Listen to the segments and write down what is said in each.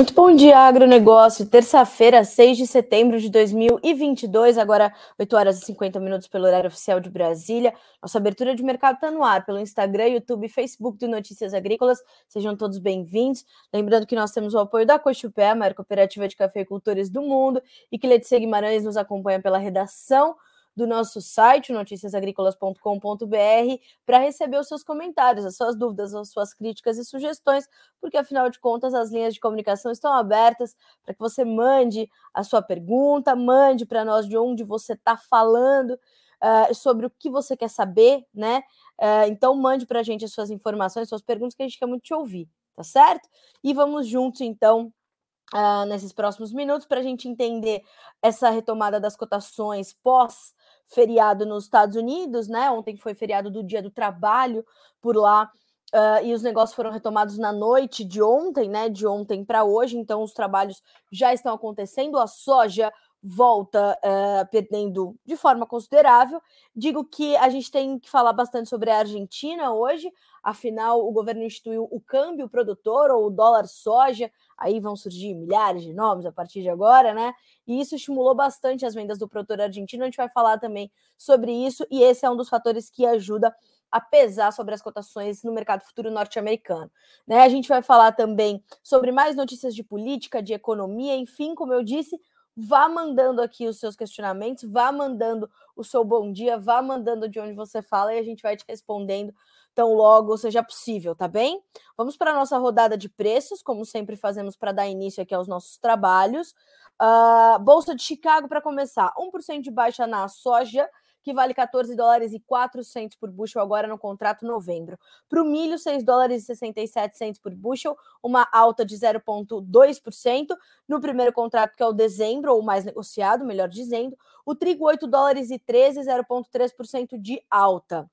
Muito bom dia, agronegócio. Terça-feira, 6 de setembro de 2022, agora 8 horas e 50 minutos pelo horário oficial de Brasília. Nossa abertura de mercado está no ar pelo Instagram, YouTube e Facebook do Notícias Agrícolas. Sejam todos bem-vindos. Lembrando que nós temos o apoio da Cochupé, a maior cooperativa de cafeicultores do mundo, e que Letícia Guimarães nos acompanha pela redação do nosso site, noticiasagricolas.com.br, para receber os seus comentários, as suas dúvidas, as suas críticas e sugestões, porque afinal de contas as linhas de comunicação estão abertas para que você mande a sua pergunta, mande para nós de onde você está falando. Uh, sobre o que você quer saber, né? Uh, então mande para a gente as suas informações, suas perguntas, que a gente quer muito te ouvir, tá certo? E vamos juntos, então, uh, nesses próximos minutos, para a gente entender essa retomada das cotações pós feriado nos Estados Unidos, né? Ontem foi feriado do Dia do Trabalho por lá. Uh, e os negócios foram retomados na noite de ontem, né? De ontem para hoje, então os trabalhos já estão acontecendo. A soja volta uh, perdendo de forma considerável. Digo que a gente tem que falar bastante sobre a Argentina hoje, afinal, o governo instituiu o câmbio produtor ou o dólar soja, aí vão surgir milhares de nomes a partir de agora, né? E isso estimulou bastante as vendas do produtor argentino. A gente vai falar também sobre isso, e esse é um dos fatores que ajuda a pesar sobre as cotações no mercado futuro norte-americano. Né? A gente vai falar também sobre mais notícias de política, de economia, enfim, como eu disse, vá mandando aqui os seus questionamentos, vá mandando o seu bom dia, vá mandando de onde você fala e a gente vai te respondendo tão logo seja possível, tá bem? Vamos para a nossa rodada de preços, como sempre fazemos para dar início aqui aos nossos trabalhos. Uh, Bolsa de Chicago para começar, 1% de baixa na soja, que vale 14 dólares e 400 por bushel agora no contrato novembro. Para o milho, 6 dólares e 67 por bushel, uma alta de 0,2%. No primeiro contrato, que é o dezembro, ou mais negociado, melhor dizendo. O trigo, 8 dólares e 13, 0,3% de alta.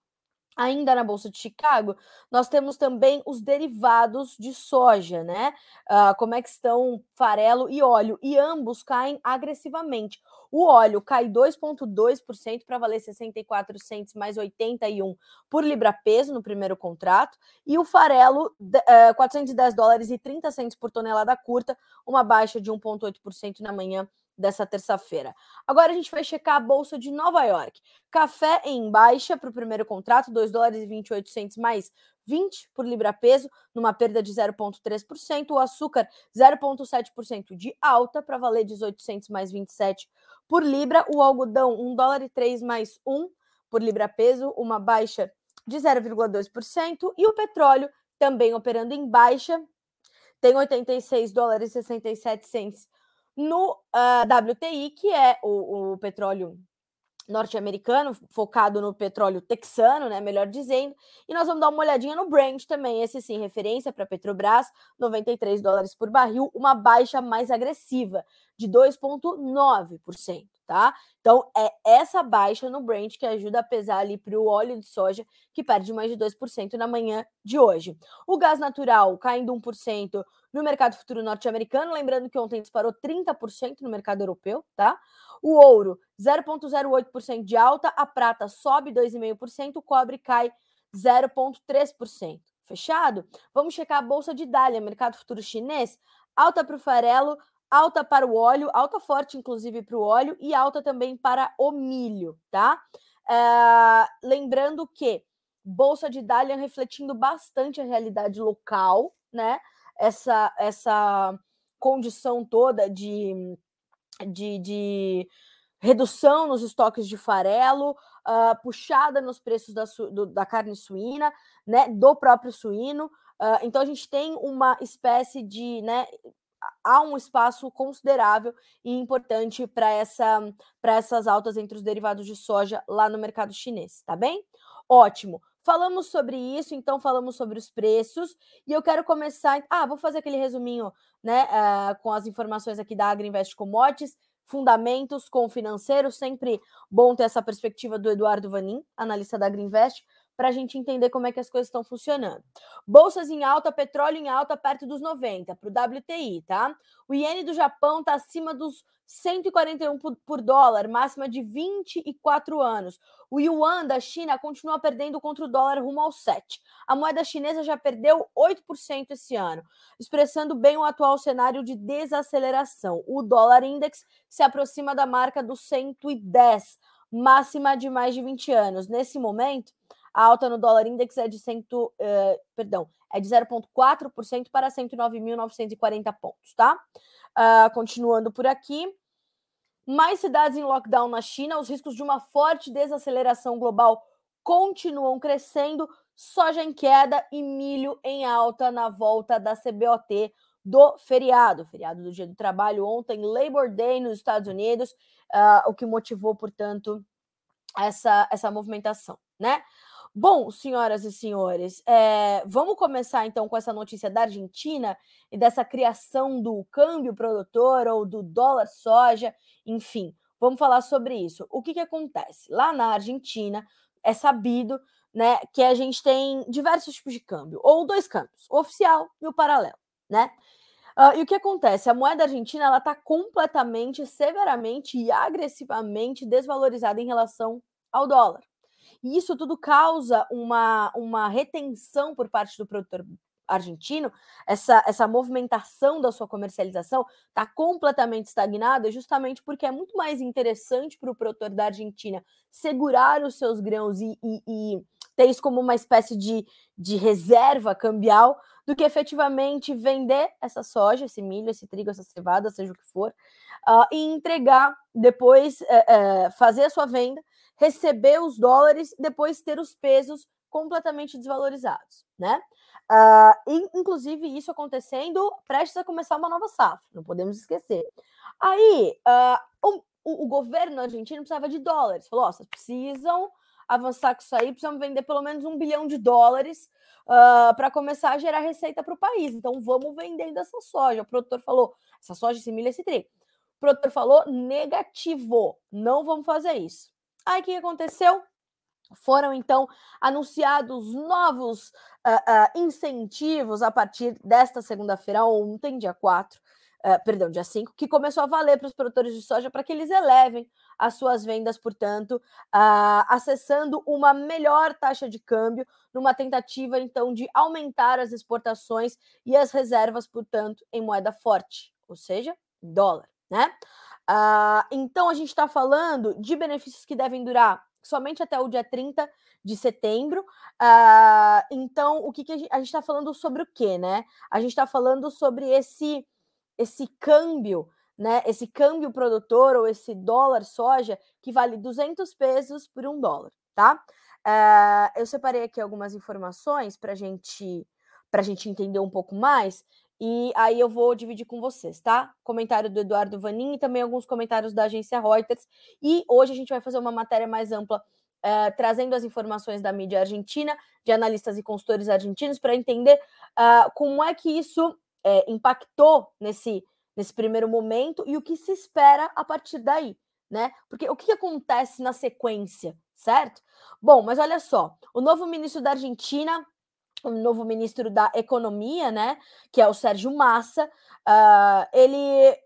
Ainda na Bolsa de Chicago, nós temos também os derivados de soja, né? Uh, como é que estão farelo e óleo? E ambos caem agressivamente. O óleo cai 2,2% para valer 64 centos mais 81 por libra-peso no primeiro contrato. E o farelo, uh, 410 dólares e 30 centos por tonelada curta, uma baixa de 1,8% na manhã dessa terça-feira. Agora a gente vai checar a bolsa de Nova York. Café em baixa para o primeiro contrato, 2 dólares e 28 centos mais 20 por libra peso, numa perda de 0,3%. O açúcar, 0,7% de alta, para valer 18 centos mais 27 por libra. O algodão, 1 dólar e 3 mais 1 por libra peso, uma baixa de 0,2%. E o petróleo, também operando em baixa, tem 86 dólares e 67 centos no uh, ah, WTI, que é o, o petróleo norte-americano, focado no petróleo texano, né, melhor dizendo. E nós vamos dar uma olhadinha no Brent também, esse sim, referência para Petrobras, 93 dólares por barril, uma baixa mais agressiva de 2,9%, tá? Então, é essa baixa no Brent que ajuda a pesar ali para o óleo de soja, que perde mais de 2% na manhã de hoje. O gás natural caindo 1% no mercado futuro norte-americano, lembrando que ontem disparou 30% no mercado europeu, tá? O ouro, 0,08% de alta, a prata sobe 2,5%, o cobre cai 0,3%. Fechado? Vamos checar a bolsa de Dália, mercado futuro chinês, alta para o farelo, alta para o óleo, alta forte, inclusive, para o óleo, e alta também para o milho, tá? É, lembrando que Bolsa de Dalian refletindo bastante a realidade local, né? Essa, essa condição toda de, de, de redução nos estoques de farelo, uh, puxada nos preços da, do, da carne suína, né? Do próprio suíno. Uh, então a gente tem uma espécie de, né, há um espaço considerável e importante para essa, essas altas entre os derivados de soja lá no mercado chinês, tá bem? Ótimo. Falamos sobre isso, então falamos sobre os preços e eu quero começar. Ah, vou fazer aquele resuminho, né, uh, com as informações aqui da Agriinvest Commodities, fundamentos com financeiro, sempre bom ter essa perspectiva do Eduardo Vanin, analista da Agriinvest, para a gente entender como é que as coisas estão funcionando. Bolsas em alta, petróleo em alta, perto dos 90, para o WTI, tá? O iene do Japão está acima dos 141 por, por, dólar, máxima de 24 anos. O yuan da China continua perdendo contra o dólar rumo ao 7. A moeda chinesa já perdeu 8% esse ano, expressando bem o atual cenário de desaceleração. O dólar index se aproxima da marca dos 110, máxima de mais de 20 anos. Nesse momento, a alta no dólar index é de 100, uh, perdão, é de 0,4% para 109.940 pontos, tá? Uh, continuando por aqui. Mais cidades em lockdown na China, os riscos de uma forte desaceleração global continuam crescendo, soja em queda e milho em alta na volta da CBOT do feriado, feriado do Dia do Trabalho ontem, Labor Day nos Estados Unidos, uh, o que motivou, portanto, essa, essa movimentação, né? Bom, senhoras e senhores, é, vamos começar então com essa notícia da Argentina e dessa criação do câmbio produtor ou do dólar soja, enfim, vamos falar sobre isso. O que, que acontece? Lá na Argentina é sabido né, que a gente tem diversos tipos de câmbio, ou dois câmbios, o oficial e o paralelo, né? Uh, e o que acontece? A moeda argentina ela está completamente, severamente e agressivamente desvalorizada em relação ao dólar. E isso tudo causa uma, uma retenção por parte do produtor argentino, essa, essa movimentação da sua comercialização está completamente estagnada, justamente porque é muito mais interessante para o produtor da Argentina segurar os seus grãos e, e, e, ter isso como uma espécie de, de reserva cambial do que efetivamente vender essa soja, esse milho, esse trigo, essa cevada, seja o que for, uh, e entregar depois, uh, uh, fazer a sua venda receber os dólares, depois ter os pesos completamente desvalorizados, né? Uh, inclusive, isso acontecendo prestes a começar uma nova safra, não podemos esquecer. Aí, uh, o, o, governo argentino precisava de dólares. Falou: vocês precisam avançar com isso aí, precisam vender pelo menos um bilhão de dólares uh, para começar a gerar receita para o país. Então, vamos vendendo essa soja. O produtor falou: essa soja, esse milho, esse trigo. O produtor falou: negativo, não vamos fazer isso. Aí o que aconteceu? Foram então anunciados novos uh, uh, incentivos a partir desta segunda-feira, ontem, dia 4, uh, perdão, dia 5, que começou a valer para os produtores de soja para que eles elevem as suas vendas, portanto, acessando uma melhor taxa de câmbio, numa tentativa então de aumentar as exportações e as reservas, portanto, em moeda forte, ou seja, dólar, né? Uh, então, a gente está falando de benefícios que devem durar somente até o dia 30 de setembro. Uh, então, o que, que a gente está falando sobre o quê, né? A gente está falando sobre esse, esse câmbio, né? Esse câmbio produtor ou esse dólar soja que vale 200 pesos por um dólar, tá? Uh, eu separei aqui algumas informações para gente, a gente entender um pouco mais. E aí eu vou dividir com vocês, tá? Comentário do Eduardo Vanin e também alguns comentários da agência Reuters. E hoje a gente vai fazer uma matéria mais ampla, uh, trazendo as informações da mídia argentina, de analistas e consultores argentinos, para entender uh, como é que isso uh, impactou nesse, nesse primeiro momento e o que se espera a partir daí, né? Porque o que acontece na sequência, certo? Bom, mas olha só, o novo ministro da Argentina o novo ministro da Economia, né, que é o Sérgio Massa, uh, ele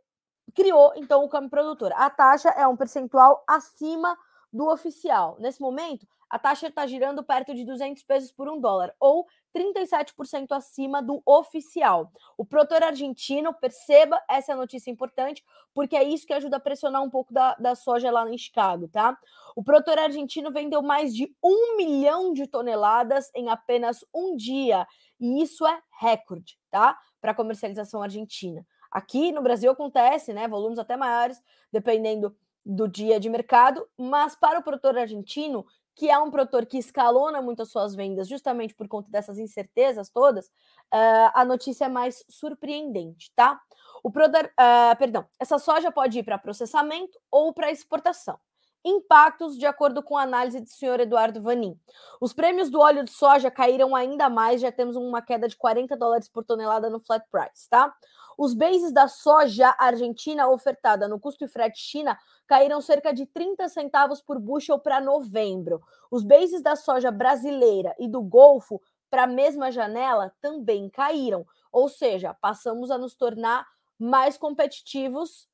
criou então o câmbio produtor. A taxa é um percentual acima do oficial. Nesse momento, a taxa está girando perto de 200 pesos por um dólar, ou 37% acima do oficial. O produtor argentino, perceba, essa é notícia importante, porque é isso que ajuda a pressionar um pouco da, da soja lá em Chicago, tá? O produtor argentino vendeu mais de um milhão de toneladas em apenas um dia, e isso é recorde, tá? Para comercialização argentina. Aqui no Brasil acontece, né? Volumes até maiores, dependendo do dia de mercado, mas para o produtor argentino, que é um produtor que escalona muito as suas vendas justamente por conta dessas incertezas todas, uh, a notícia é mais surpreendente, tá? O produtor, uh, perdão, essa soja pode ir para processamento ou para exportação. Impactos, de acordo com a análise do senhor Eduardo Vanin. Os prêmios do óleo de soja caíram ainda mais, já temos uma queda de 40 dólares por tonelada no flat price, tá? Os bases da soja argentina ofertada no custo e frete China caíram cerca de 30 centavos por bushel para novembro. Os bases da soja brasileira e do Golfo para a mesma janela também caíram, ou seja, passamos a nos tornar mais competitivos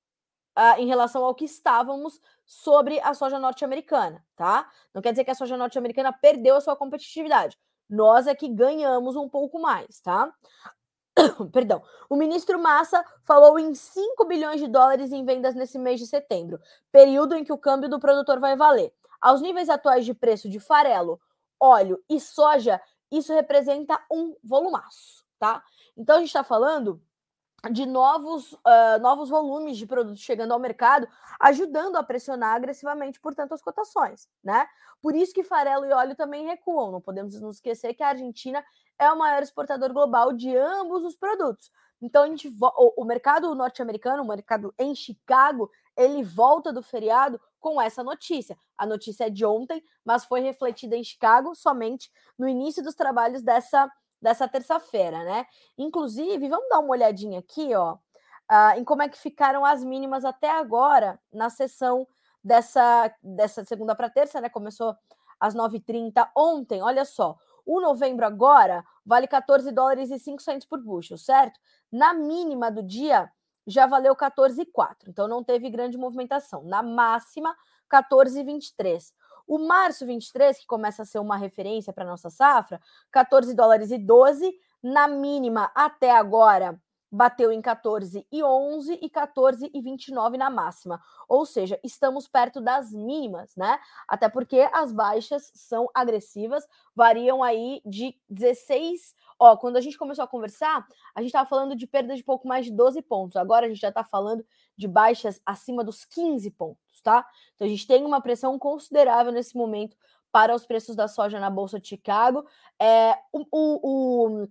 uh, em relação ao que estávamos sobre a soja norte-americana, tá? Não quer dizer que a soja norte-americana perdeu a sua competitividade. Nós é que ganhamos um pouco mais, tá? Perdão. O ministro Massa falou em 5 bilhões de dólares em vendas nesse mês de setembro, período em que o câmbio do produtor vai valer. Aos níveis atuais de preço de farelo, óleo e soja, isso representa um volumaço, tá? Então a gente está falando de novos, uh, novos volumes de produtos chegando ao mercado, ajudando a pressionar agressivamente, portanto, as cotações, né? Por isso que farelo e óleo também recuam. Não podemos nos esquecer que a Argentina é o maior exportador global de ambos os produtos. Então, a gente o, o mercado norte-americano, o mercado em Chicago, ele volta do feriado com essa notícia. A notícia é de ontem, mas foi refletida em Chicago somente no início dos trabalhos dessa dessa terça-feira, né? Inclusive, vamos dar uma olhadinha aqui, ó, uh, em como é que ficaram as mínimas até agora na sessão dessa, dessa segunda para terça, né? Começou às 9h30 ontem, olha só. O novembro agora vale 14 dólares e 5 centos por bushel, certo? Na mínima do dia já valeu 14,4, então não teve grande movimentação. Na máxima, 14,23. O março 23, que começa a ser uma referência para nossa safra, 14 dólares e 12, na mínima até agora bateu em 14 e 11 e 14 e 29 na máxima. Ou seja, estamos perto das mínimas, né? Até porque as baixas são agressivas, variam aí de 16 Ó, quando a gente começou a conversar, a gente estava falando de perda de pouco mais de 12 pontos. Agora a gente já está falando de baixas acima dos 15 pontos, tá? Então a gente tem uma pressão considerável nesse momento para os preços da soja na Bolsa de Chicago. É, o, o, o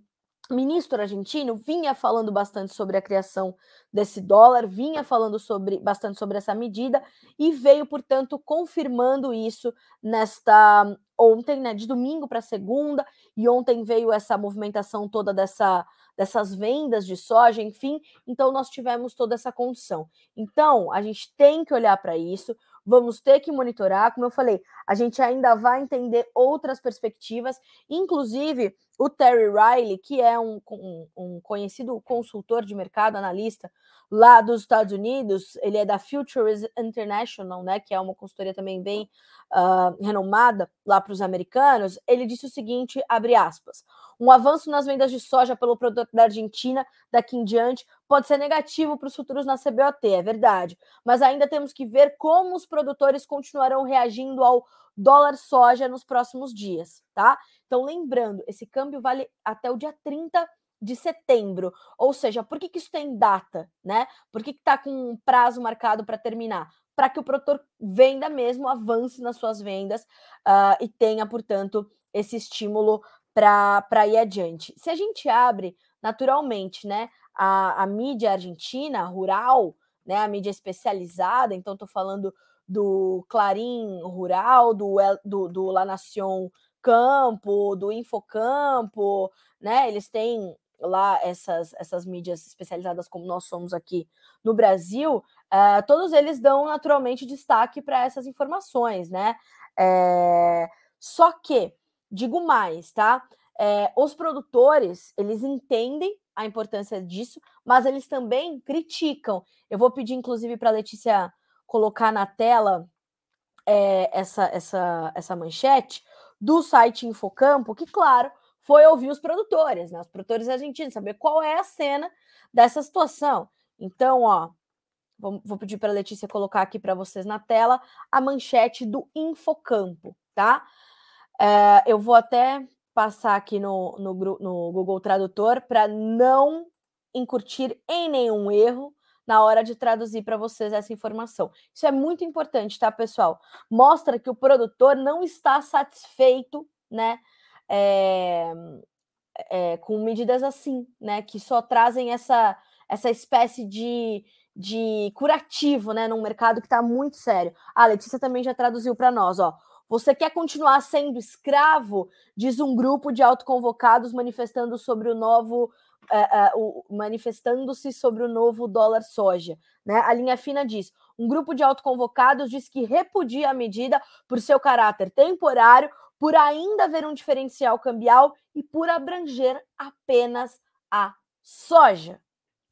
ministro argentino vinha falando bastante sobre a criação desse dólar, vinha falando sobre bastante sobre essa medida e veio, portanto, confirmando isso nesta ontem, né, de domingo para segunda, e ontem veio essa movimentação toda dessa dessas vendas de soja, enfim, então nós tivemos toda essa condição. Então, a gente tem que olhar para isso, vamos ter que monitorar, como eu falei, a gente ainda vai entender outras perspectivas, inclusive o Terry Riley, que é um, um, um, conhecido consultor de mercado, analista lá dos Estados Unidos, ele é da Futures International, né, que é uma consultoria também bem uh, renomada lá para os americanos. Ele disse o seguinte, abre aspas, um avanço nas vendas de soja pelo produto da Argentina daqui em diante pode ser negativo para os futuros na CBOT, é verdade, mas ainda temos que ver como os produtores continuarão reagindo ao dólar soja nos próximos dias, tá? Então, lembrando, esse câmbio vale até o dia 30 de setembro. Ou seja, por que, que isso tem data, né? Por que está com um prazo marcado para terminar? Para que o produtor venda mesmo, avance nas suas vendas uh, e tenha, portanto, esse estímulo para ir adiante. Se a gente abre naturalmente né, a, a mídia argentina, rural, né, a mídia especializada, então estou falando do Clarim Rural, do, do, do La Nación Campo, do Infocampo, né? Eles têm lá essas, essas mídias especializadas como nós somos aqui no Brasil, uh, todos eles dão naturalmente destaque para essas informações, né? É, só que, digo mais, tá? É, os produtores, eles entendem a importância disso, mas eles também criticam. Eu vou pedir, inclusive, para a Letícia colocar na tela é, essa, essa, essa manchete do site Infocampo, que, claro, foi ouvir os produtores, né, os produtores argentinos, saber qual é a cena dessa situação. Então, ó, vou, pedir para a Letícia colocar aqui para vocês na tela a manchete do Infocampo, tá? É, eu vou até passar aqui no, no, no Google Tradutor para não incutir em nenhum erro na hora de traduzir para vocês essa informação. Isso é muito importante, tá, pessoal? Mostra que o produtor não está satisfeito, né? É, é, com medidas assim, né? Que só trazem essa, essa espécie de, de curativo, né? Num mercado que está muito sério. A Letícia também já traduziu para nós, ó. Você quer continuar sendo escravo? Diz um grupo de autoconvocados manifestando sobre o novo uh, uh, manifestando-se sobre o novo dólar soja. Né? A linha fina diz: um grupo de autoconvocados diz que repudia a medida por seu caráter temporário, por ainda haver um diferencial cambial e por abranger apenas a soja.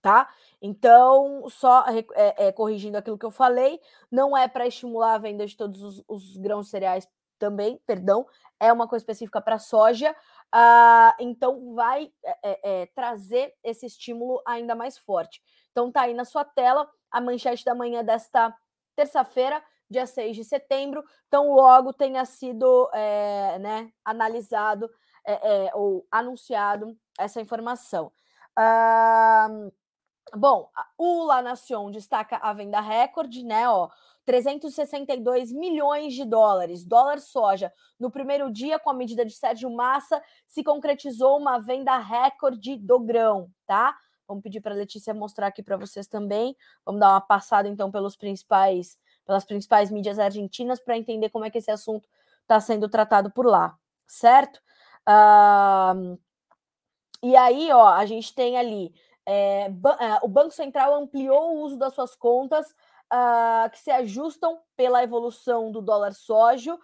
tá? Então, só é, é, corrigindo aquilo que eu falei, não é para estimular a venda de todos os, os, grãos cereais também, perdão, é uma coisa específica para soja, uh, então vai é, é, trazer esse estímulo ainda mais forte. Então, tá aí na sua tela a manchete da manhã desta terça-feira, dia 6 de setembro, então logo tenha sido é, né, analisado é, ou anunciado essa informação. Uh, Bom, o La Nation destaca a venda recorde, né? Ó, 362 milhões de dólares, dólar soja. No primeiro dia, com a medida de Sérgio Massa, se concretizou uma venda recorde do grão, tá? Vamos pedir para a Letícia mostrar aqui para vocês também. Vamos dar uma passada então pelos principais, pelas principais mídias argentinas para entender como é que esse assunto está sendo tratado por lá, certo? Uh, e aí, ó, a gente tem ali é, o Banco Central ampliou o uso das suas contas uh, que se ajustam pela evolução do dólar soja,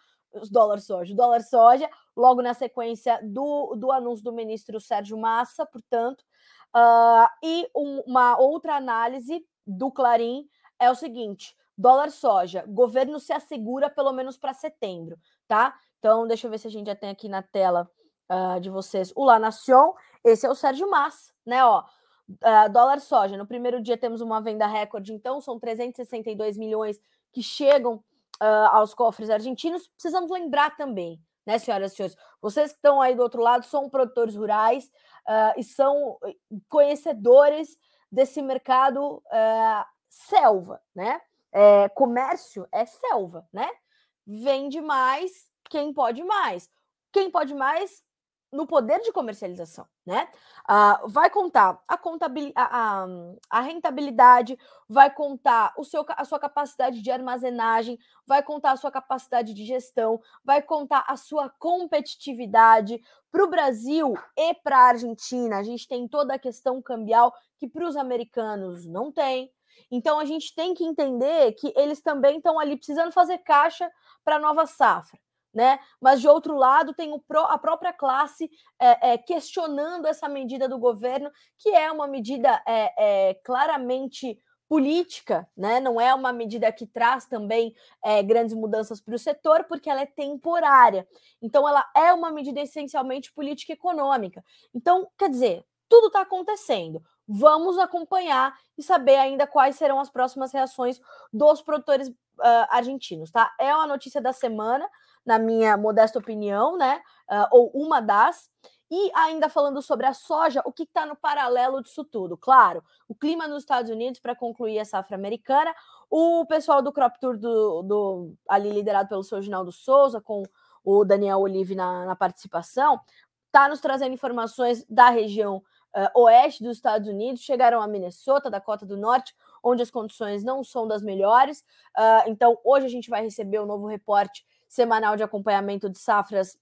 dólar soja, dólar soja, logo na sequência do, do anúncio do ministro Sérgio Massa, portanto, uh, e um, uma outra análise do Clarim é o seguinte: dólar soja, governo se assegura pelo menos para setembro, tá? Então, deixa eu ver se a gente já tem aqui na tela uh, de vocês o La Nación. Esse é o Sérgio Massa, né? Ó, Uh, dólar soja, no primeiro dia temos uma venda recorde, então são 362 milhões que chegam uh, aos cofres argentinos. Precisamos lembrar também, né, senhoras e senhores, vocês que estão aí do outro lado são produtores rurais uh, e são conhecedores desse mercado selva, né? É, comércio é selva, né? Vende mais quem pode mais. Quem pode mais no poder de comercialização, né? Uh, vai contar a, a, a, rentabilidade, vai contar o seu, a sua capacidade de armazenagem, vai contar a sua capacidade de gestão, vai contar a sua competitividade para o Brasil e para a Argentina. A gente tem toda a questão cambial que para os americanos não tem. Então a gente tem que entender que eles também estão ali precisando fazer caixa para a nova safra né? Mas de outro lado tem a própria classe é, é, questionando essa medida do governo, que é uma medida é, claramente política, né? Não é uma medida que traz também grandes mudanças para o setor, porque ela é temporária. Então, ela é uma medida essencialmente política e econômica. Então, quer dizer, tudo está acontecendo. Vamos acompanhar e saber ainda quais serão as próximas reações dos produtores uh, argentinos, tá? É uma notícia da semana na minha modesta opinião, né? Uh, ou uma das. E ainda falando sobre a soja, o que está no paralelo disso tudo? Claro, o clima nos Estados Unidos para concluir a safra americana, o pessoal do Crop Tour do, do ali liderado pelo seu Ginaldo Souza, com o Daniel Olive na, na participação, está nos trazendo informações da região uh, oeste dos Estados Unidos, chegaram a Minnesota, Dakota do Norte, onde as condições não são das melhores. Uh, então, hoje a gente vai receber o um novo reporte semanal de acompanhamento de safras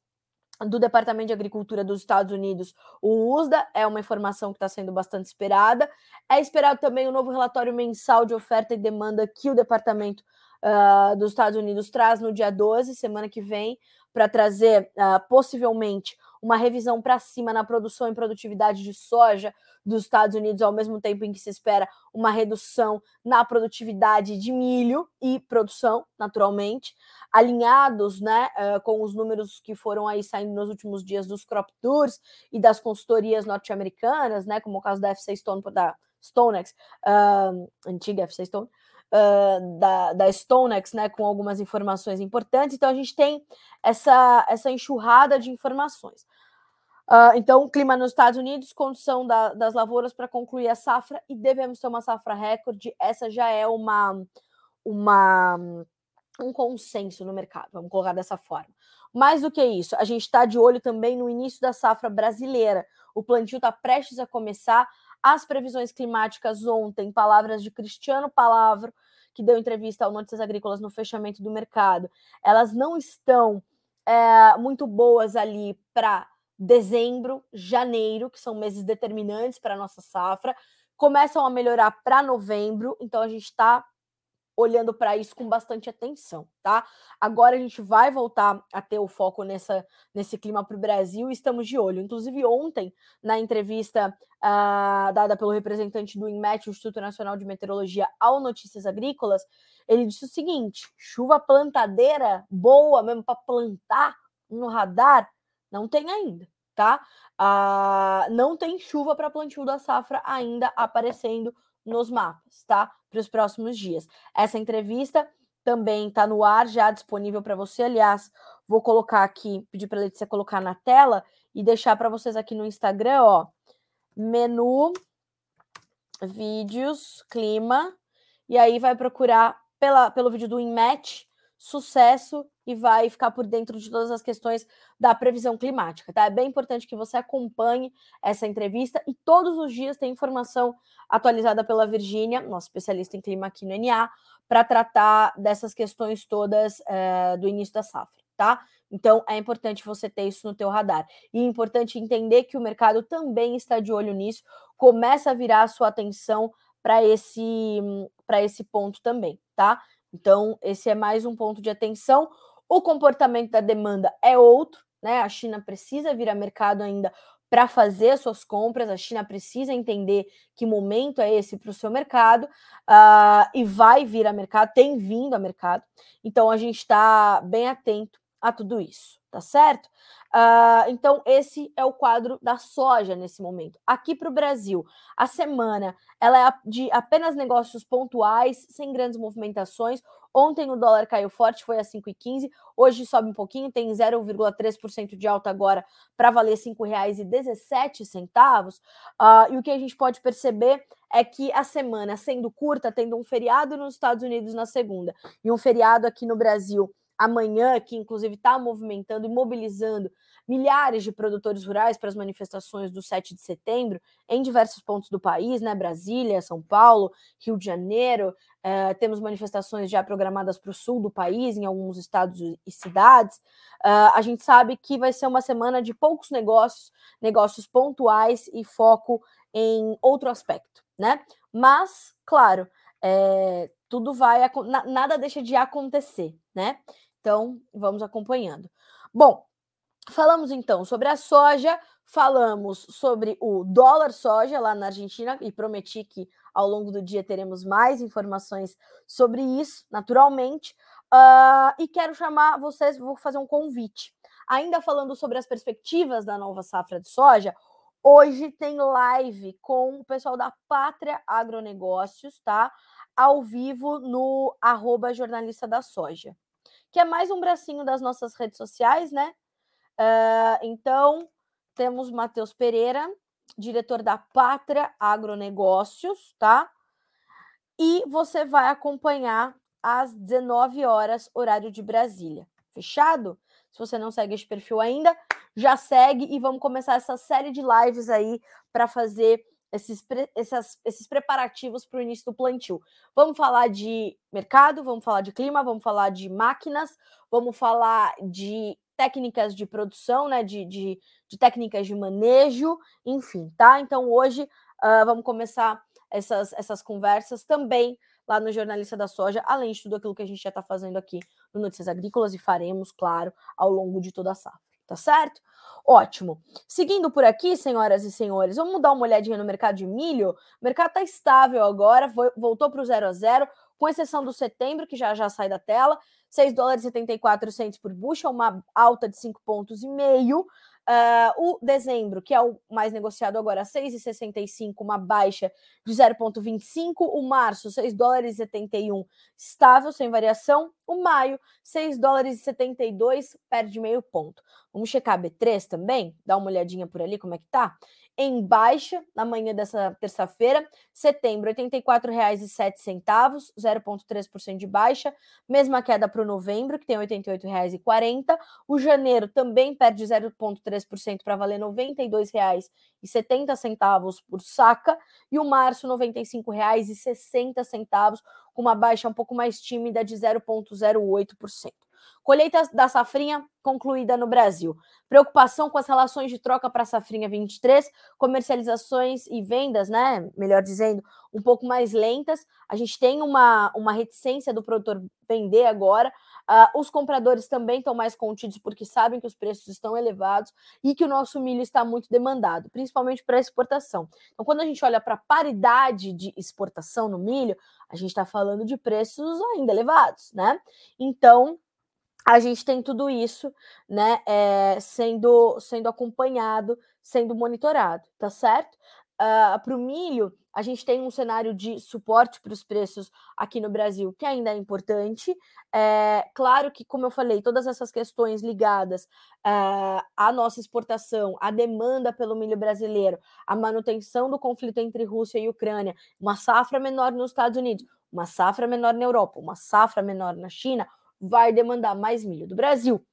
do Departamento de Agricultura dos Estados Unidos, o USDA, é uma informação que está sendo bastante esperada. É esperado também o novo relatório mensal de oferta e demanda que o Departamento uh, dos Estados Unidos traz no dia 12, semana que vem, para trazer uh, possivelmente uma revisão para cima na produção e produtividade de soja dos Estados Unidos, ao mesmo tempo em que se espera uma redução na produtividade de milho e produção, naturalmente, alinhados né, uh, com os números que foram aí saindo nos últimos dias dos crop tours e das consultorias norte-americanas, né, como o caso da FC Stone, da Stonex, uh, antiga FC Stone, uh, da, da StoneX, né, com algumas informações importantes. Então, a gente tem essa, essa enxurrada de informações. Uh, então, clima nos Estados Unidos, condição da, das lavouras para concluir a safra e devemos ter uma safra recorde. Essa já é uma, uma um consenso no mercado, vamos colocar dessa forma. Mais do que isso, a gente está de olho também no início da safra brasileira. O plantio está prestes a começar. As previsões climáticas ontem, palavras de Cristiano Palavro, que deu entrevista ao Notícias Agrícolas no fechamento do mercado, elas não estão é, muito boas ali para dezembro, janeiro, que são meses determinantes para a nossa safra, começam a melhorar para novembro, então a gente está olhando para isso com bastante atenção, tá? Agora a gente vai voltar a ter o foco nessa, nesse clima para o Brasil e estamos de olho. Inclusive, ontem, na entrevista uh, dada pelo representante do INMET, Instituto Nacional de Meteorologia, ao Notícias Agrícolas, ele disse o seguinte: chuva plantadeira boa mesmo para plantar no radar, não tem ainda, tá? Uh, não tem chuva para plantio da safra ainda aparecendo nos mapas, tá? Para os próximos dias. Essa entrevista também está no ar, já disponível para você. Aliás, vou colocar aqui, pedir para a Letícia colocar na tela e deixar para vocês aqui no Instagram, ó. Menu, vídeos, clima, e aí vai procurar pela, pelo vídeo do InMatch, sucesso e vai ficar por dentro de todas as questões da previsão climática, tá? É bem importante que você acompanhe essa entrevista e todos os dias tem informação atualizada pela Virgínia, nossa especialista em clima aqui no NA, para tratar dessas questões todas é, do início da safra, tá? Então é importante você ter isso no teu radar. E é importante entender que o mercado também está de olho nisso, começa a virar a sua atenção para esse para esse ponto também, tá? Então, esse é mais um ponto de atenção. O comportamento da demanda é outro, né? A China precisa vir a mercado ainda para fazer suas compras, a China precisa entender que momento é esse para o seu mercado uh, e vai vir a mercado, tem vindo a mercado. Então a gente está bem atento a tudo isso, tá certo? Uh, então, esse é o quadro da soja nesse momento. Aqui para o Brasil, a semana ela é de apenas negócios pontuais, sem grandes movimentações. Ontem o dólar caiu forte, foi a 5,15. Hoje sobe um pouquinho, tem 0,3% de alta agora para valer R$ 5,17. Uh, e o que a gente pode perceber é que a semana, sendo curta, tendo um feriado nos Estados Unidos na segunda e um feriado aqui no Brasil amanhã, que inclusive está movimentando e mobilizando milhares de produtores rurais para as manifestações do 7 de setembro em diversos pontos do país, né? Brasília, São Paulo, Rio de Janeiro. Uh, temos manifestações já programadas para o sul do país, em alguns estados e cidades. Uh, a gente sabe que vai ser uma semana de poucos negócios, negócios pontuais e foco em outro aspecto, né? Mas, claro, é, tudo vai, nada deixa de acontecer, né? Então, vamos acompanhando. Bom, falamos então sobre a soja, falamos sobre o dólar soja lá na Argentina e prometi que ao longo do dia teremos mais informações sobre isso, naturalmente. Uh, e quero chamar vocês, vou fazer um convite. Ainda falando sobre as perspectivas da nova safra de soja, hoje tem live com o pessoal da Pátria Agronegócios, tá? Ao vivo no arroba jornalista da soja que é mais um bracinho das nossas redes sociais, né? Uh, então, temos Matheus Pereira, diretor da Pátria Agronegócios, tá? E você vai acompanhar às 19 horas, horário de Brasília. Fechado? Se você não segue esse perfil ainda, já segue e vamos começar essa série de lives aí para fazer esses, essas, esses preparativos para o início do plantio. Vamos falar de mercado, vamos falar de clima, vamos falar de máquinas, vamos falar de técnicas de produção, né? De, de, de técnicas de manejo, enfim, tá? Então hoje uh, vamos começar essas, essas conversas também lá no Jornalista da Soja, além de tudo aquilo que a gente já está fazendo aqui no Notícias Agrícolas e faremos, claro, ao longo de toda a safra, tá certo? Ótimo. Seguindo por aqui, senhoras e senhores, vamos dar uma olhadinha no mercado de milho. O mercado está estável agora, foi, voltou para o zero a zero, com exceção do setembro, que já já sai da tela, 6 dólares e 74 centos por bushel, uma alta de 5 pontos e meio. Uh, o dezembro, que é o mais negociado agora, 6,65, uma baixa de 0,25. O março, 6 dólares e 71, estável, sem variação. O maio, 6 dólares e 72, perde meio ponto. Vamos checar a B3 também? Dar uma olhadinha por ali, como é que tá? Em baixa na manhã dessa terça-feira. Setembro, R$ 84,07, 0,3% de baixa. Mesma queda para o novembro, que tem R$ 88,40. O janeiro também perde 0,3% para valer R$ 92,70 por saca. E o março, R$ 95,60, com uma baixa um pouco mais tímida de 0,08%. Colheita da safrinha concluída no Brasil. Preocupação com as relações de troca para a safrinha 23, comercializações e vendas, né? Melhor dizendo, um pouco mais lentas. A gente tem uma, uma reticência do produtor vender agora. Uh, os compradores também estão mais contidos porque sabem que os preços estão elevados e que o nosso milho está muito demandado, principalmente para exportação. Então, quando a gente olha para a paridade de exportação no milho, a gente está falando de preços ainda elevados, né? Então, a gente tem tudo isso, né, é, sendo, sendo acompanhado, sendo monitorado, tá certo? Uh, para o milho, a gente tem um cenário de suporte para os preços aqui no Brasil que ainda é importante. É, claro que, como eu falei, todas essas questões ligadas uh, à nossa exportação, à demanda pelo milho brasileiro, a manutenção do conflito entre Rússia e Ucrânia, uma safra menor nos Estados Unidos, uma safra menor na Europa, uma safra menor na China, vai demandar mais milho do Brasil.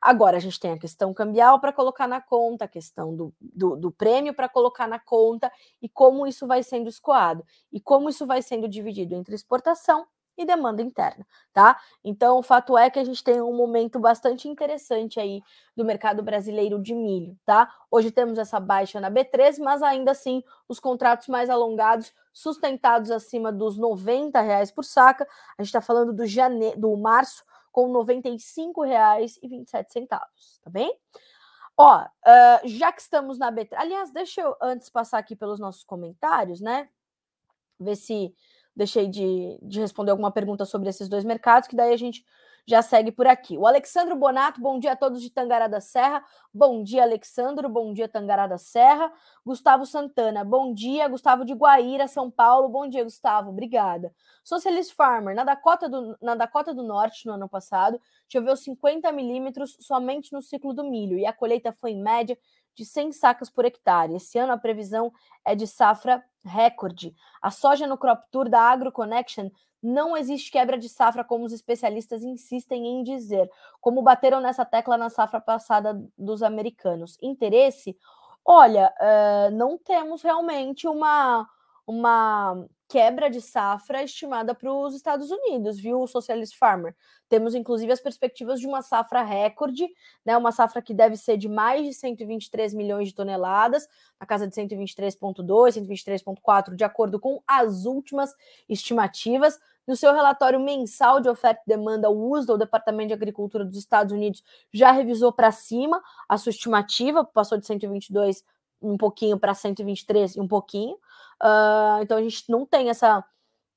Agora, a gente tem a questão cambial para colocar na conta, a questão do, do, do prêmio para colocar na conta e como isso vai sendo escoado e como isso vai sendo dividido entre exportação e demanda interna, tá? Então, o fato é que a gente tem um momento bastante interessante aí do mercado brasileiro de milho, tá? Hoje temos essa baixa na B3, mas ainda assim os contratos mais alongados, sustentados acima dos 90 reais por saca. A gente está falando do, jane... do março com R$ 95,27, tá bem? Ó, uh, já que estamos na B3, aliás, deixa eu antes passar aqui pelos nossos comentários, né? Ver se deixei de, de responder alguma pergunta sobre esses dois mercados, que daí a gente já segue por aqui. O Alexandro Bonato, bom dia a todos de Tangará da Serra. Bom dia, Alexandro. Bom dia, Tangará da Serra. Gustavo Santana, bom dia. Gustavo de Guaíra, São Paulo. Bom dia, Gustavo. Obrigada. Socialist Farmer, na Dakota do, na Dakota do Norte, no ano passado, choveu 50 milímetros somente no ciclo do milho e a colheita foi em média de 100 sacas por hectare. Esse ano a previsão é de safra recorde. A soja no Crop Tour da Agro Connection não existe quebra de safra, como os especialistas insistem em dizer, como bateram nessa tecla na safra passada dos americanos. Interesse? Olha, uh, não temos realmente uma, uma quebra de safra estimada para os Estados Unidos, viu, o Socialist Farmer? Temos, inclusive, as perspectivas de uma safra recorde, né, uma safra que deve ser de mais de 123 milhões de toneladas, na casa de 123,2, 123,4, de acordo com as últimas estimativas. No seu relatório mensal de oferta e demanda, o USDA, o Departamento de Agricultura dos Estados Unidos, já revisou para cima a sua estimativa, passou de 122 um pouquinho para 123 e um pouquinho. Uh, então a gente não tem essa,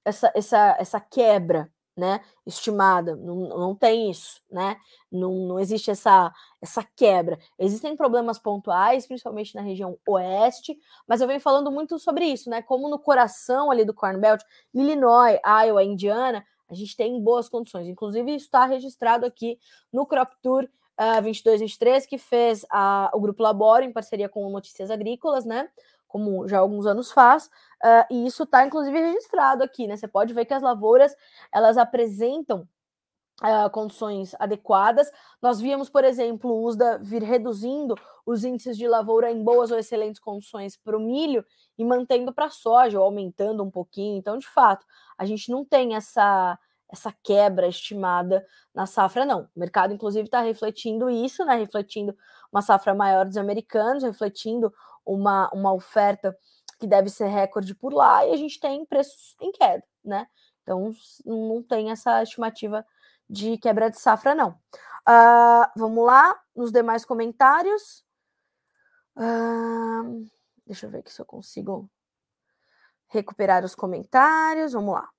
essa, essa, essa quebra né, estimada, não, não tem isso, né? Não, não existe essa, essa quebra. Existem problemas pontuais, principalmente na região oeste, mas eu venho falando muito sobre isso, né? Como no coração ali do Corn Belt, Illinois, Iowa, Indiana, a gente tem boas condições. Inclusive, isso está registrado aqui no Crop Tour uh, 22-23, que fez a, o Grupo Laboro em parceria com Notícias Agrícolas, né? como já alguns anos faz, uh, e isso está inclusive registrado aqui, né? Você pode ver que as lavouras elas apresentam uh, condições adequadas. Nós víamos, por exemplo, o USDA vir reduzindo os índices de lavoura em boas ou excelentes condições para o milho e mantendo para a soja, ou aumentando um pouquinho. Então, de fato, a gente não tem essa essa quebra estimada na safra, não. O mercado, inclusive, está refletindo isso, né? Refletindo uma safra maior dos americanos, refletindo uma, uma oferta que deve ser recorde por lá, e a gente tem preços em queda, né? Então não tem essa estimativa de quebra de safra, não. Uh, vamos lá, nos demais comentários. Uh, deixa eu ver aqui se eu consigo recuperar os comentários. Vamos lá.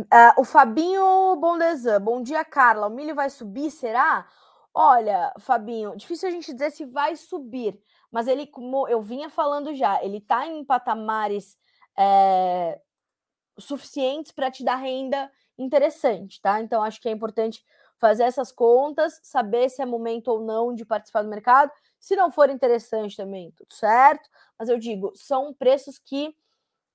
Uh, o Fabinho Bondesan, bom dia, Carla. O milho vai subir, será? Olha, Fabinho, difícil a gente dizer se vai subir, mas ele, como eu vinha falando já, ele está em patamares é, suficientes para te dar renda interessante, tá? Então acho que é importante fazer essas contas, saber se é momento ou não de participar do mercado. Se não for interessante também, tudo certo. Mas eu digo, são preços que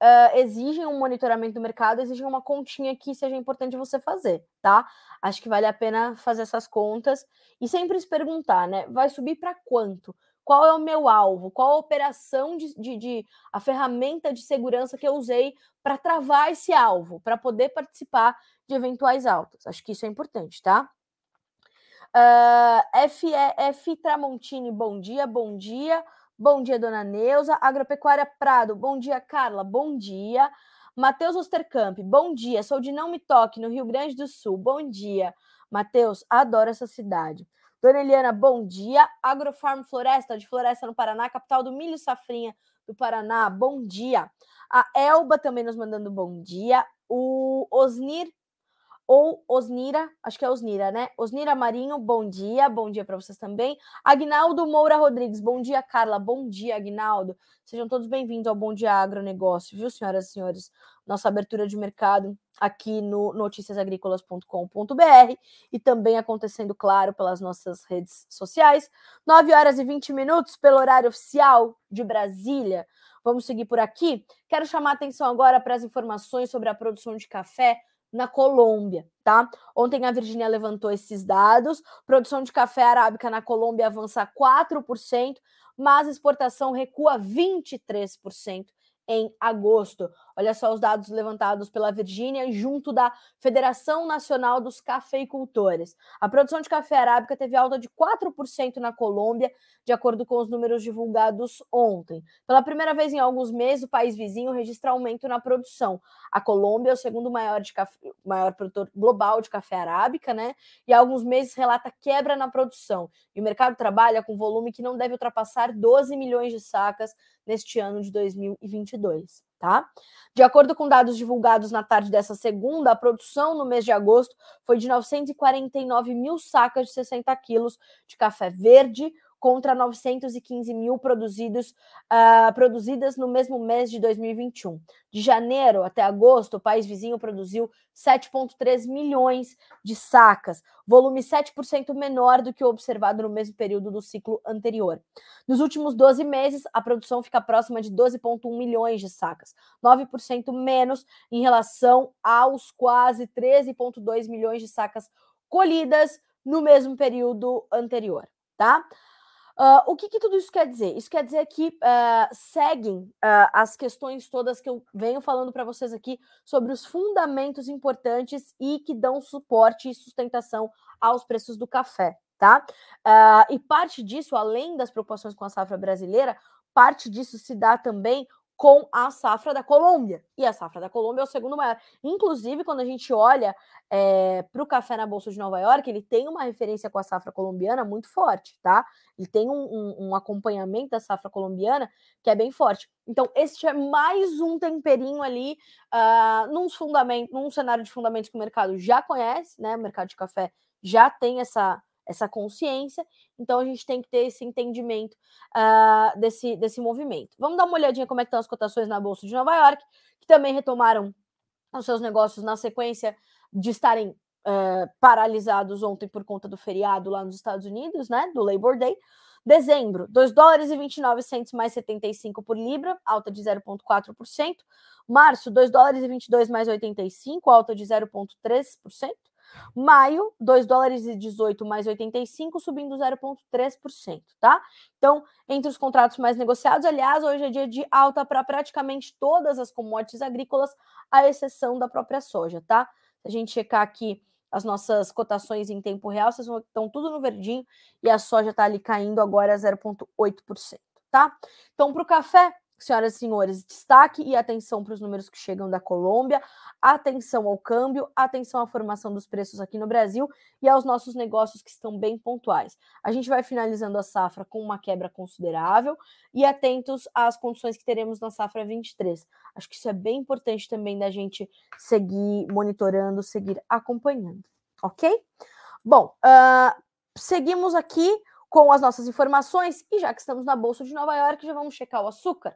uh, exigem um monitoramento do mercado, exigem uma continha que seja importante você fazer, tá? Acho que vale a pena fazer essas contas e sempre se perguntar, né? Vai subir para quanto? Qual é o meu alvo? Qual a operação de, de, de a ferramenta de segurança que eu usei para travar esse alvo, para poder participar de eventuais altas? Acho que isso é importante, tá? Uh, F, F Tramontini, bom dia, bom dia. Bom dia, dona Neuza. Agropecuária Prado, bom dia, Carla, bom dia. Matheus Ostercamp, bom dia. Sou de Não Me Toque, no Rio Grande do Sul. Bom dia. Matheus, adoro essa cidade. Dona Eliana, bom dia. Agrofarm Floresta, de Floresta, no Paraná, capital do milho safrinha do Paraná. Bom dia. A Elba também nos mandando bom dia. O Osnir ou Osnira, acho que é Osnira, né? Osnira Marinho, bom dia, bom dia para vocês também. Agnaldo Moura Rodrigues, bom dia, Carla, bom dia, Agnaldo. Sejam todos bem-vindos ao Bom Dia Agronegócio, viu, senhoras e senhores? Nossa abertura de mercado aqui no noticiasagricolas.com.br e também acontecendo, claro, pelas nossas redes sociais. 9 horas e 20 minutos pelo horário oficial de Brasília. Vamos seguir por aqui. Quero chamar a atenção agora para as informações sobre a produção de café na Colômbia, tá? Ontem a Virgínia levantou esses dados. Produção de café arábica na Colômbia avança 4%, mas exportação recua 23% em agosto. Olha só os dados levantados pela Virgínia junto da Federação Nacional dos Cafeicultores. A produção de café arábica teve alta de 4% na Colômbia, de acordo com os números divulgados ontem. Pela primeira vez em alguns meses, o país vizinho registra aumento na produção. A Colômbia é o segundo maior, de maior produtor global de café arábica, né? E há alguns meses relata quebra na produção. E o mercado trabalha com volume que não deve ultrapassar 12 milhões de sacas neste ano de 2022 tá? De acordo com dados divulgados na tarde dessa segunda, a produção no mês de agosto foi de 949 mil sacas de 60 quilos de café verde, contra 915 mil produzidos, uh, produzidas no mesmo mês de 2021. De janeiro até agosto, o país vizinho produziu 7,3 milhões de sacas, volume 7% menor do que o observado no mesmo período do ciclo anterior. Nos últimos 12 meses, a produção fica próxima de 12,1 milhões de sacas, 9% menos em relação aos quase 13,2 milhões de sacas colhidas no mesmo período anterior, tá? Uh, o que, que, tudo isso quer dizer? Isso quer dizer que uh, seguem uh, as questões todas que eu venho falando para vocês aqui sobre os fundamentos importantes e que dão suporte e sustentação aos preços do café, tá? e parte disso, além das preocupações com a safra brasileira, parte disso se dá também com a safra da Colômbia. E a safra da Colômbia é o segundo maior. Inclusive, quando a gente olha é, para o café na Bolsa de Nova York, ele tem uma referência com a safra colombiana muito forte, tá? Ele tem um, um, um acompanhamento da safra colombiana que é bem forte. Então, este é mais um temperinho ali uh, num, fundamento, num cenário de fundamentos que o mercado já conhece, né? O mercado de café já tem essa, essa consciência, então a gente tem que ter esse entendimento uh, desse, desse movimento. Vamos dar uma olhadinha como é estão as cotações na Bolsa de Nova York, que também retomaram os seus negócios na sequência de estarem uh, paralisados ontem por conta do feriado lá nos Estados Unidos, né? Do Labor Day. Dezembro, 2 dólares e 29 centos mais 75 por libra, alta de 0,4%. Março, 2 dólares e 22 mais 85, alta de 0,3%. Maio, 2 dólares e 18 mais 85, subindo 0,3%, tá? Então, entre os contratos mais negociados, aliás, hoje é dia de alta para praticamente todas as commodities agrícolas, à exceção da própria soja, tá? Se a gente checar aqui as nossas cotações em tempo real, vocês estão tudo no verdinho e a soja está ali caindo agora 0,8%, tá? Então, para o café, Senhoras e senhores, destaque e atenção para os números que chegam da Colômbia, atenção ao câmbio, atenção à formação dos preços aqui no Brasil e aos nossos negócios que estão bem pontuais. A gente vai finalizando a safra com uma quebra considerável e atentos às condições que teremos na safra 23. Acho que isso é bem importante também da gente seguir monitorando, seguir acompanhando, ok? Bom, uh, seguimos aqui com as nossas informações e já que estamos na Bolsa de Nova York, já vamos checar o açúcar.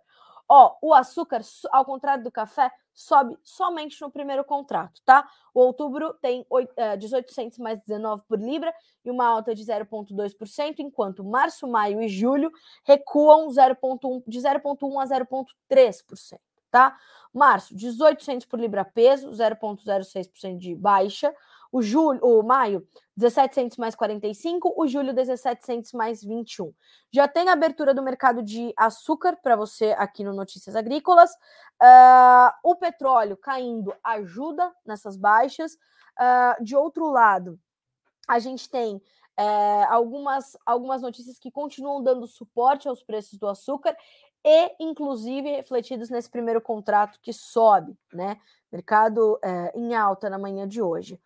Ó, o açúcar, ao contrário do café, sobe somente no primeiro contrato, tá? O outubro tem 1800 é, mais 19 por libra e uma alta de 0,2%, enquanto março, maio e julho recuam 0,1 de 0,1 a 0,3%, tá? Março, 1800 por libra peso, 0,06% de baixa. O julho, o maio, 17 mais 45, o julho 17 mais 21. Já tem abertura do mercado de açúcar para você aqui no Notícias Agrícolas. Uh, o petróleo caindo ajuda nessas baixas. Uh, de outro lado, a gente tem é, algumas, algumas notícias que continuam dando suporte aos preços do açúcar e, inclusive, refletidos nesse primeiro contrato que sobe, né? Mercado é, em alta na manhã de hoje.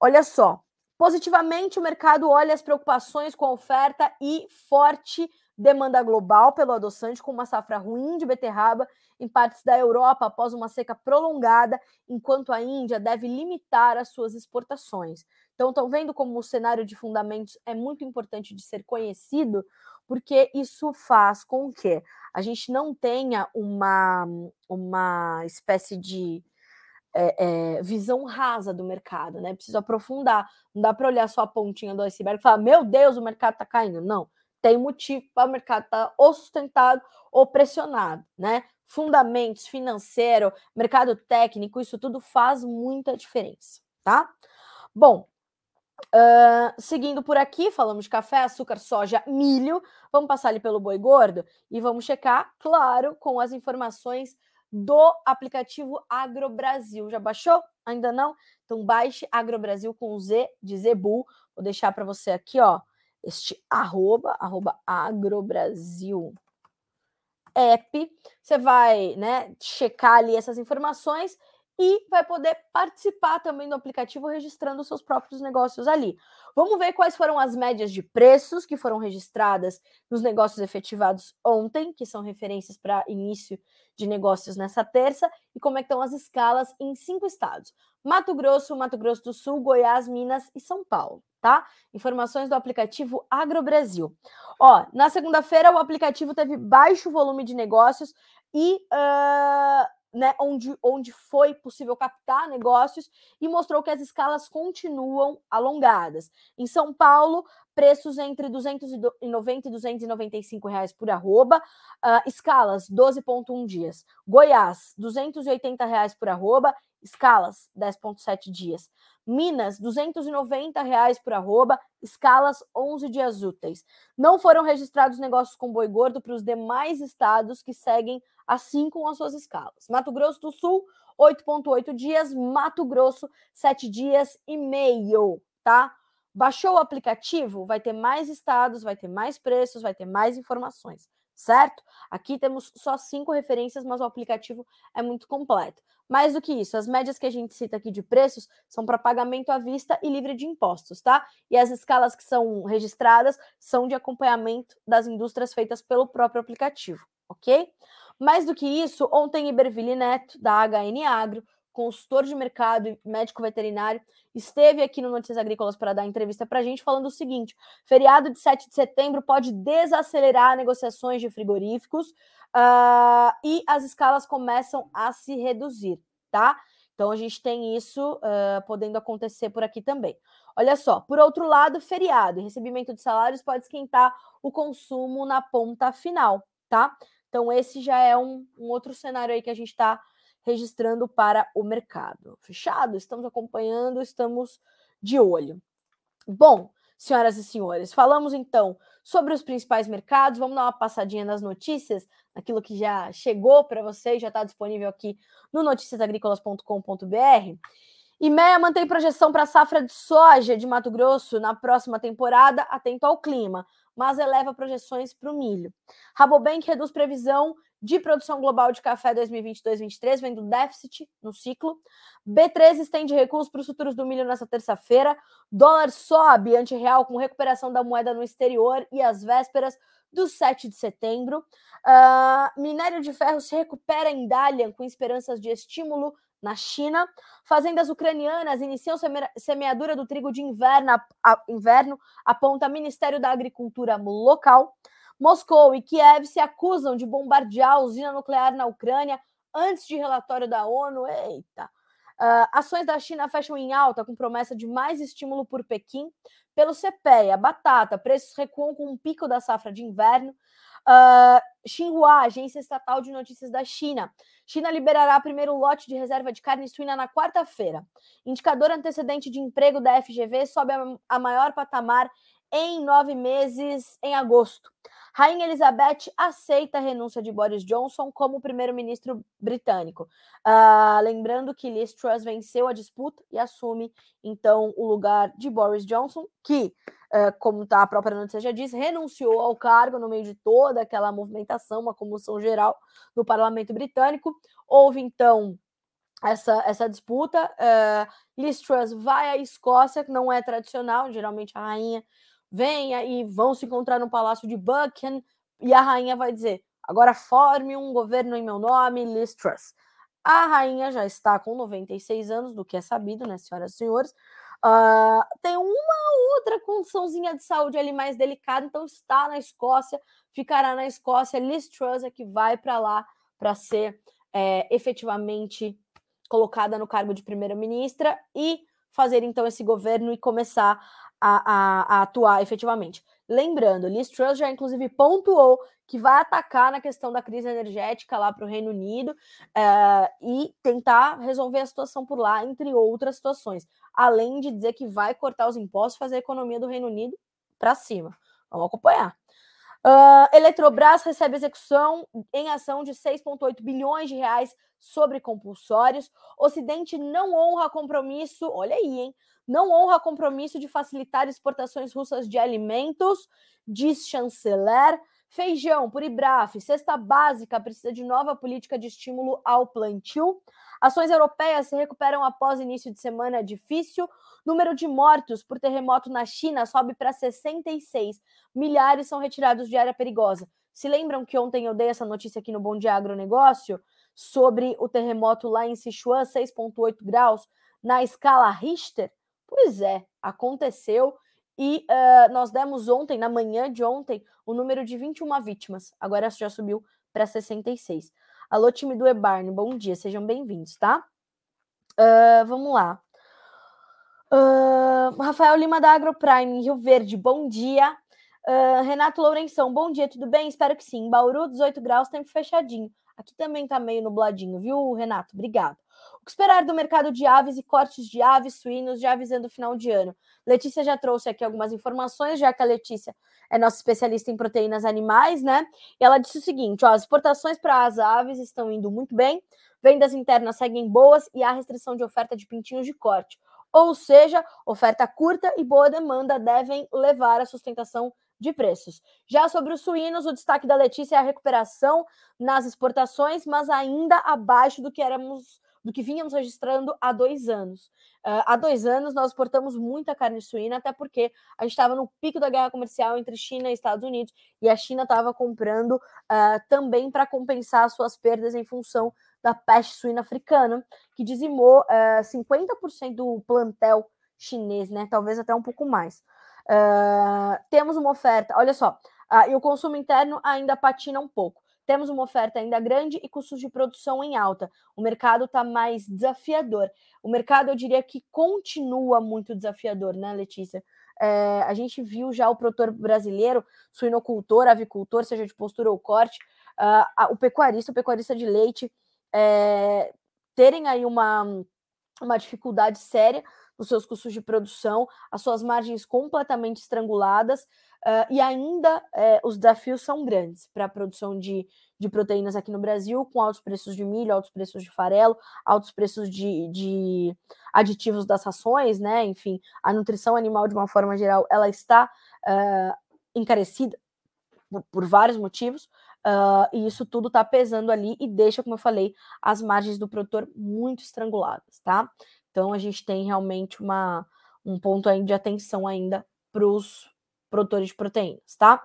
Olha só, positivamente o mercado olha as preocupações com a oferta e forte demanda global pelo adoçante, com uma safra ruim de beterraba em partes da Europa após uma seca prolongada, enquanto a Índia deve limitar as suas exportações. Então, estão vendo como o cenário de fundamentos é muito importante de ser conhecido, porque isso faz com que a gente não tenha uma, uma espécie de é, é, visão rasa do mercado, né? Precisa aprofundar. Não dá para olhar só a pontinha do iceberg e falar, meu Deus, o mercado está caindo. Não, tem motivo para o mercado estar tá ou sustentado ou pressionado, né? Fundamentos, financeiro, mercado técnico, isso tudo faz muita diferença, tá? Bom, Uh, seguindo por aqui, falamos de café, açúcar, soja, milho. Vamos passar ali pelo boi gordo e vamos checar, claro, com as informações do aplicativo AgroBrasil. Já baixou? Ainda não? Então baixe AgroBrasil com Z de Zebu. Vou deixar para você aqui, ó, este arroba, arroba AgroBrasil app. Você vai, né, checar ali essas informações e vai poder participar também do aplicativo registrando seus próprios negócios ali. Vamos ver quais foram as médias de preços que foram registradas nos negócios efetivados ontem, que são referências para início de negócios nessa terça, e como é estão as escalas em cinco estados: Mato Grosso, Mato Grosso do Sul, Goiás, Minas e São Paulo. Tá? Informações do aplicativo AgroBrasil. Ó, na segunda-feira o aplicativo teve baixo volume de negócios e uh, né, onde, onde foi possível captar negócios e mostrou que as escalas continuam alongadas. Em São Paulo, preços entre 290 e 295 reais por arroba, uh, escalas 12,1 dias. Goiás, 280 reais por arroba, escalas 10,7 dias. Minas, 290 reais por arroba, escalas 11 dias úteis. Não foram registrados negócios com boi gordo para os demais estados que seguem assim com as suas escalas. Mato Grosso do Sul, 8,8 dias, Mato Grosso, 7 dias e meio, tá? Baixou o aplicativo, vai ter mais estados, vai ter mais preços, vai ter mais informações, certo? Aqui temos só cinco referências, mas o aplicativo é muito completo. Mais do que isso, as médias que a gente cita aqui de preços são para pagamento à vista e livre de impostos, tá? E as escalas que são registradas são de acompanhamento das indústrias feitas pelo próprio aplicativo, ok? Mais do que isso, ontem Iberville Neto, da HN Agro, consultor de mercado e médico veterinário, esteve aqui no Notícias Agrícolas para dar entrevista para a gente, falando o seguinte: feriado de 7 de setembro pode desacelerar negociações de frigoríficos uh, e as escalas começam a se reduzir, tá? Então a gente tem isso uh, podendo acontecer por aqui também. Olha só, por outro lado, feriado e recebimento de salários pode esquentar o consumo na ponta final, tá? Então, esse já é um, um outro cenário aí que a gente está registrando para o mercado. Fechado? Estamos acompanhando, estamos de olho. Bom, senhoras e senhores, falamos então sobre os principais mercados. Vamos dar uma passadinha nas notícias, aquilo que já chegou para vocês, já está disponível aqui no noticiasagricolas.com.br. IMEA mantém projeção para a safra de soja de Mato Grosso na próxima temporada, atento ao clima mas eleva projeções para o milho. Rabobank reduz previsão de produção global de café 2022-23, vendo déficit no ciclo. B3 estende recursos para os futuros do milho nessa terça-feira. Dólar sobe ante real com recuperação da moeda no exterior e as vésperas do 7 de setembro. Uh, minério de ferro se recupera em Dalian com esperanças de estímulo na China. Fazendas ucranianas iniciam semeadura do trigo de inverno, a, inverno, aponta Ministério da Agricultura local. Moscou e Kiev se acusam de bombardear a usina nuclear na Ucrânia antes de relatório da ONU. Eita! Uh, ações da China fecham em alta com promessa de mais estímulo por Pequim. Pelo CPEA, batata, preços recuam com um pico da safra de inverno. Uh, Xinhua, agência estatal de notícias da China. China liberará primeiro lote de reserva de carne suína na quarta-feira. Indicador antecedente de emprego da FGV sobe a, a maior patamar em nove meses em agosto. Rainha Elizabeth aceita a renúncia de Boris Johnson como primeiro-ministro britânico. Uh, lembrando que Liz Truss venceu a disputa e assume, então, o lugar de Boris Johnson, que, uh, como tá a própria notícia já diz, renunciou ao cargo no meio de toda aquela movimentação, uma comoção geral no parlamento britânico. Houve, então, essa, essa disputa. Uh, Liz Truss vai à Escócia, que não é tradicional, geralmente a rainha venha e vão se encontrar no Palácio de Buckingham e a rainha vai dizer: agora forme um governo em meu nome, Liz Truss. A rainha já está com 96 anos, do que é sabido, né, senhoras e senhores. Uh, tem uma outra condiçãozinha de saúde ali mais delicada, então está na Escócia, ficará na Escócia. Liz Truss é que vai para lá para ser é, efetivamente colocada no cargo de primeira-ministra e fazer então esse governo e começar a, a, a, atuar efetivamente. Lembrando, Liz Truss já inclusive pontuou que vai atacar na questão da crise energética lá para o Reino Unido uh, e tentar resolver a situação por lá, entre outras situações. Além de dizer que vai cortar os impostos, fazer a economia do Reino Unido para cima. Vamos acompanhar. Uh, Eletrobras recebe execução em ação de 6,8 bilhões de reais sobre compulsórios. Ocidente não honra compromisso, olha aí, hein? Não honra compromisso de facilitar exportações russas de alimentos, diz chanceler. Feijão por Ibraf, cesta básica precisa de nova política de estímulo ao plantio. Ações europeias se recuperam após início de semana difícil. Número de mortos por terremoto na China sobe para 66. Milhares são retirados de área perigosa. Se lembram que ontem eu dei essa notícia aqui no Bom Dia Agronegócio sobre o terremoto lá em Sichuan, 6,8 graus, na escala Richter? Pois é, aconteceu e uh, nós demos ontem, na manhã de ontem, o número de 21 vítimas. Agora já subiu para 66. Alô, time do Ebarne, bom dia, sejam bem-vindos, tá? Uh, vamos lá. Uh, Rafael Lima da AgroPrime, Rio Verde, bom dia. Uh, Renato Lourenção, bom dia, tudo bem? Espero que sim. Bauru, 18 graus, tempo fechadinho. Aqui também tá meio nubladinho, viu, Renato? Obrigado. Que esperar do mercado de aves e cortes de aves, suínos, já avisando o final de ano? Letícia já trouxe aqui algumas informações, já que a Letícia é nossa especialista em proteínas animais, né? E ela disse o seguinte: ó, as exportações para as aves estão indo muito bem, vendas internas seguem boas e há restrição de oferta de pintinhos de corte. Ou seja, oferta curta e boa demanda devem levar à sustentação de preços. Já sobre os suínos, o destaque da Letícia é a recuperação nas exportações, mas ainda abaixo do que éramos do que vínhamos registrando há dois anos. Uh, há dois anos nós exportamos muita carne suína, até porque a gente estava no pico da guerra comercial entre China e Estados Unidos, e a China estava comprando uh, também para compensar suas perdas em função da peste suína africana, que dizimou uh, ah, 50% do plantel chinês, né? Talvez até um pouco mais. Uh, temos uma oferta, olha só, uh, e o consumo interno ainda patina um pouco. Temos uma oferta ainda grande e custos de produção em alta. O mercado está mais desafiador. O mercado, eu diria que continua muito desafiador, né, Letícia? É, a gente viu já o produtor brasileiro, suinocultor, avicultor, seja de postura ou corte, uh, o pecuarista, o pecuarista de leite, é, terem aí uma, uma dificuldade séria nos seus custos de produção, as suas margens completamente estranguladas, uh, e ainda uh, os desafios são grandes para a produção de, de proteínas aqui no Brasil, com altos preços de milho, altos preços de farelo, altos preços de, de aditivos das rações, né? Enfim, a nutrição animal, de uma forma geral, ela está uh, encarecida por, por vários motivos, Uh, e isso tudo está pesando ali e deixa, como eu falei, as margens do produtor muito estranguladas, tá? Então a gente tem realmente uma, um ponto aí de atenção ainda para os produtores de proteínas, tá?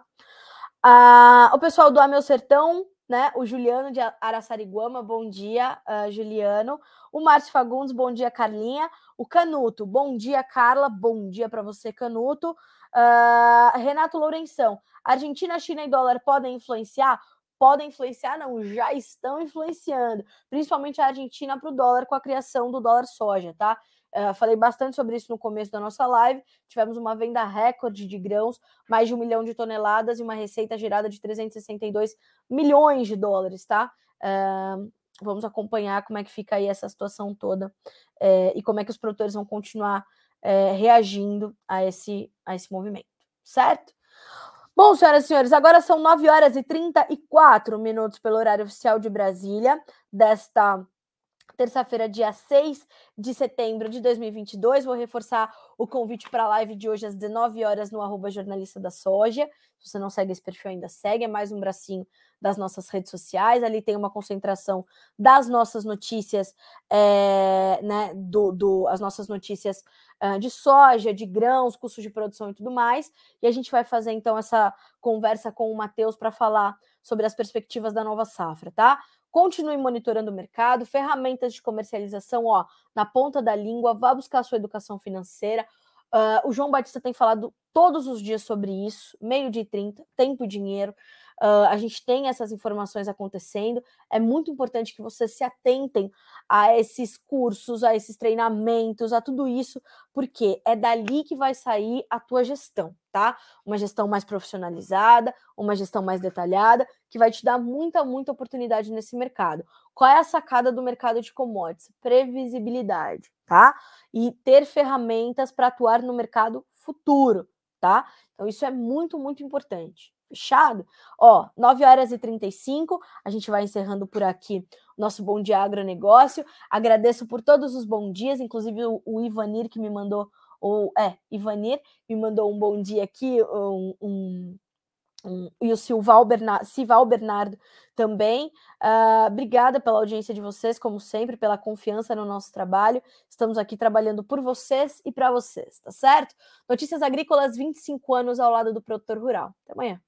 Ah, o pessoal do Amel Sertão, né? O Juliano de Araçariguama, bom dia, uh, Juliano. O Márcio Fagundes, bom dia, Carlinha. O Canuto, bom dia, Carla. Bom dia para você, Canuto. Uh, Renato Lourenção, Argentina, China e dólar podem influenciar? Podem influenciar, não, já estão influenciando, principalmente a Argentina para o dólar com a criação do dólar soja, tá? Uh, falei bastante sobre isso no começo da nossa live. Tivemos uma venda recorde de grãos, mais de um milhão de toneladas e uma receita gerada de 362 milhões de dólares, tá? Uh, vamos acompanhar como é que fica aí essa situação toda é, e como é que os produtores vão continuar reagindo a esse, a esse movimento, certo? Bom, senhoras e senhores, agora são 9 horas e 34 minutos pelo horário oficial de Brasília, desta terça-feira, dia 6 de setembro de 2022. Vou reforçar o convite para a live de hoje às 19 horas no arroba jornalista da soja. Se você não segue esse perfil ainda, segue. É mais um bracinho das nossas redes sociais. Ali tem uma concentração das nossas notícias, é, né? Do, do, as nossas notícias uh, de soja, de grãos, custos de produção e tudo mais. E a gente vai fazer então essa conversa com o Matheus para falar sobre as perspectivas da nova safra, tá? Continue monitorando o mercado, ferramentas de comercialização, ó, na ponta da língua, vá buscar a sua educação financeira. Uh, o João Batista tem falado todos os dias sobre isso, meio de 30, tempo e dinheiro. Uh, a gente tem essas informações acontecendo. É muito importante que vocês se atentem a esses cursos, a esses treinamentos, a tudo isso, porque é dali que vai sair a tua gestão, tá? Uma gestão mais profissionalizada, uma gestão mais detalhada, que vai te dar muita, muita oportunidade nesse mercado. Qual é a sacada do mercado de commodities? Previsibilidade, tá? E ter ferramentas para atuar no mercado futuro, tá? Então, isso é muito, muito importante fechado? Ó, 9 horas e 35, a gente vai encerrando por aqui nosso Bom Dia Agronegócio. Agradeço por todos os bons dias, inclusive o, o Ivanir que me mandou, ou é, Ivanir me mandou um bom dia aqui, um, um um, e o Silval Bernardo, Sival Bernardo também. Uh, obrigada pela audiência de vocês, como sempre, pela confiança no nosso trabalho. Estamos aqui trabalhando por vocês e para vocês, tá certo? Notícias Agrícolas, 25 anos ao lado do produtor rural. Até amanhã.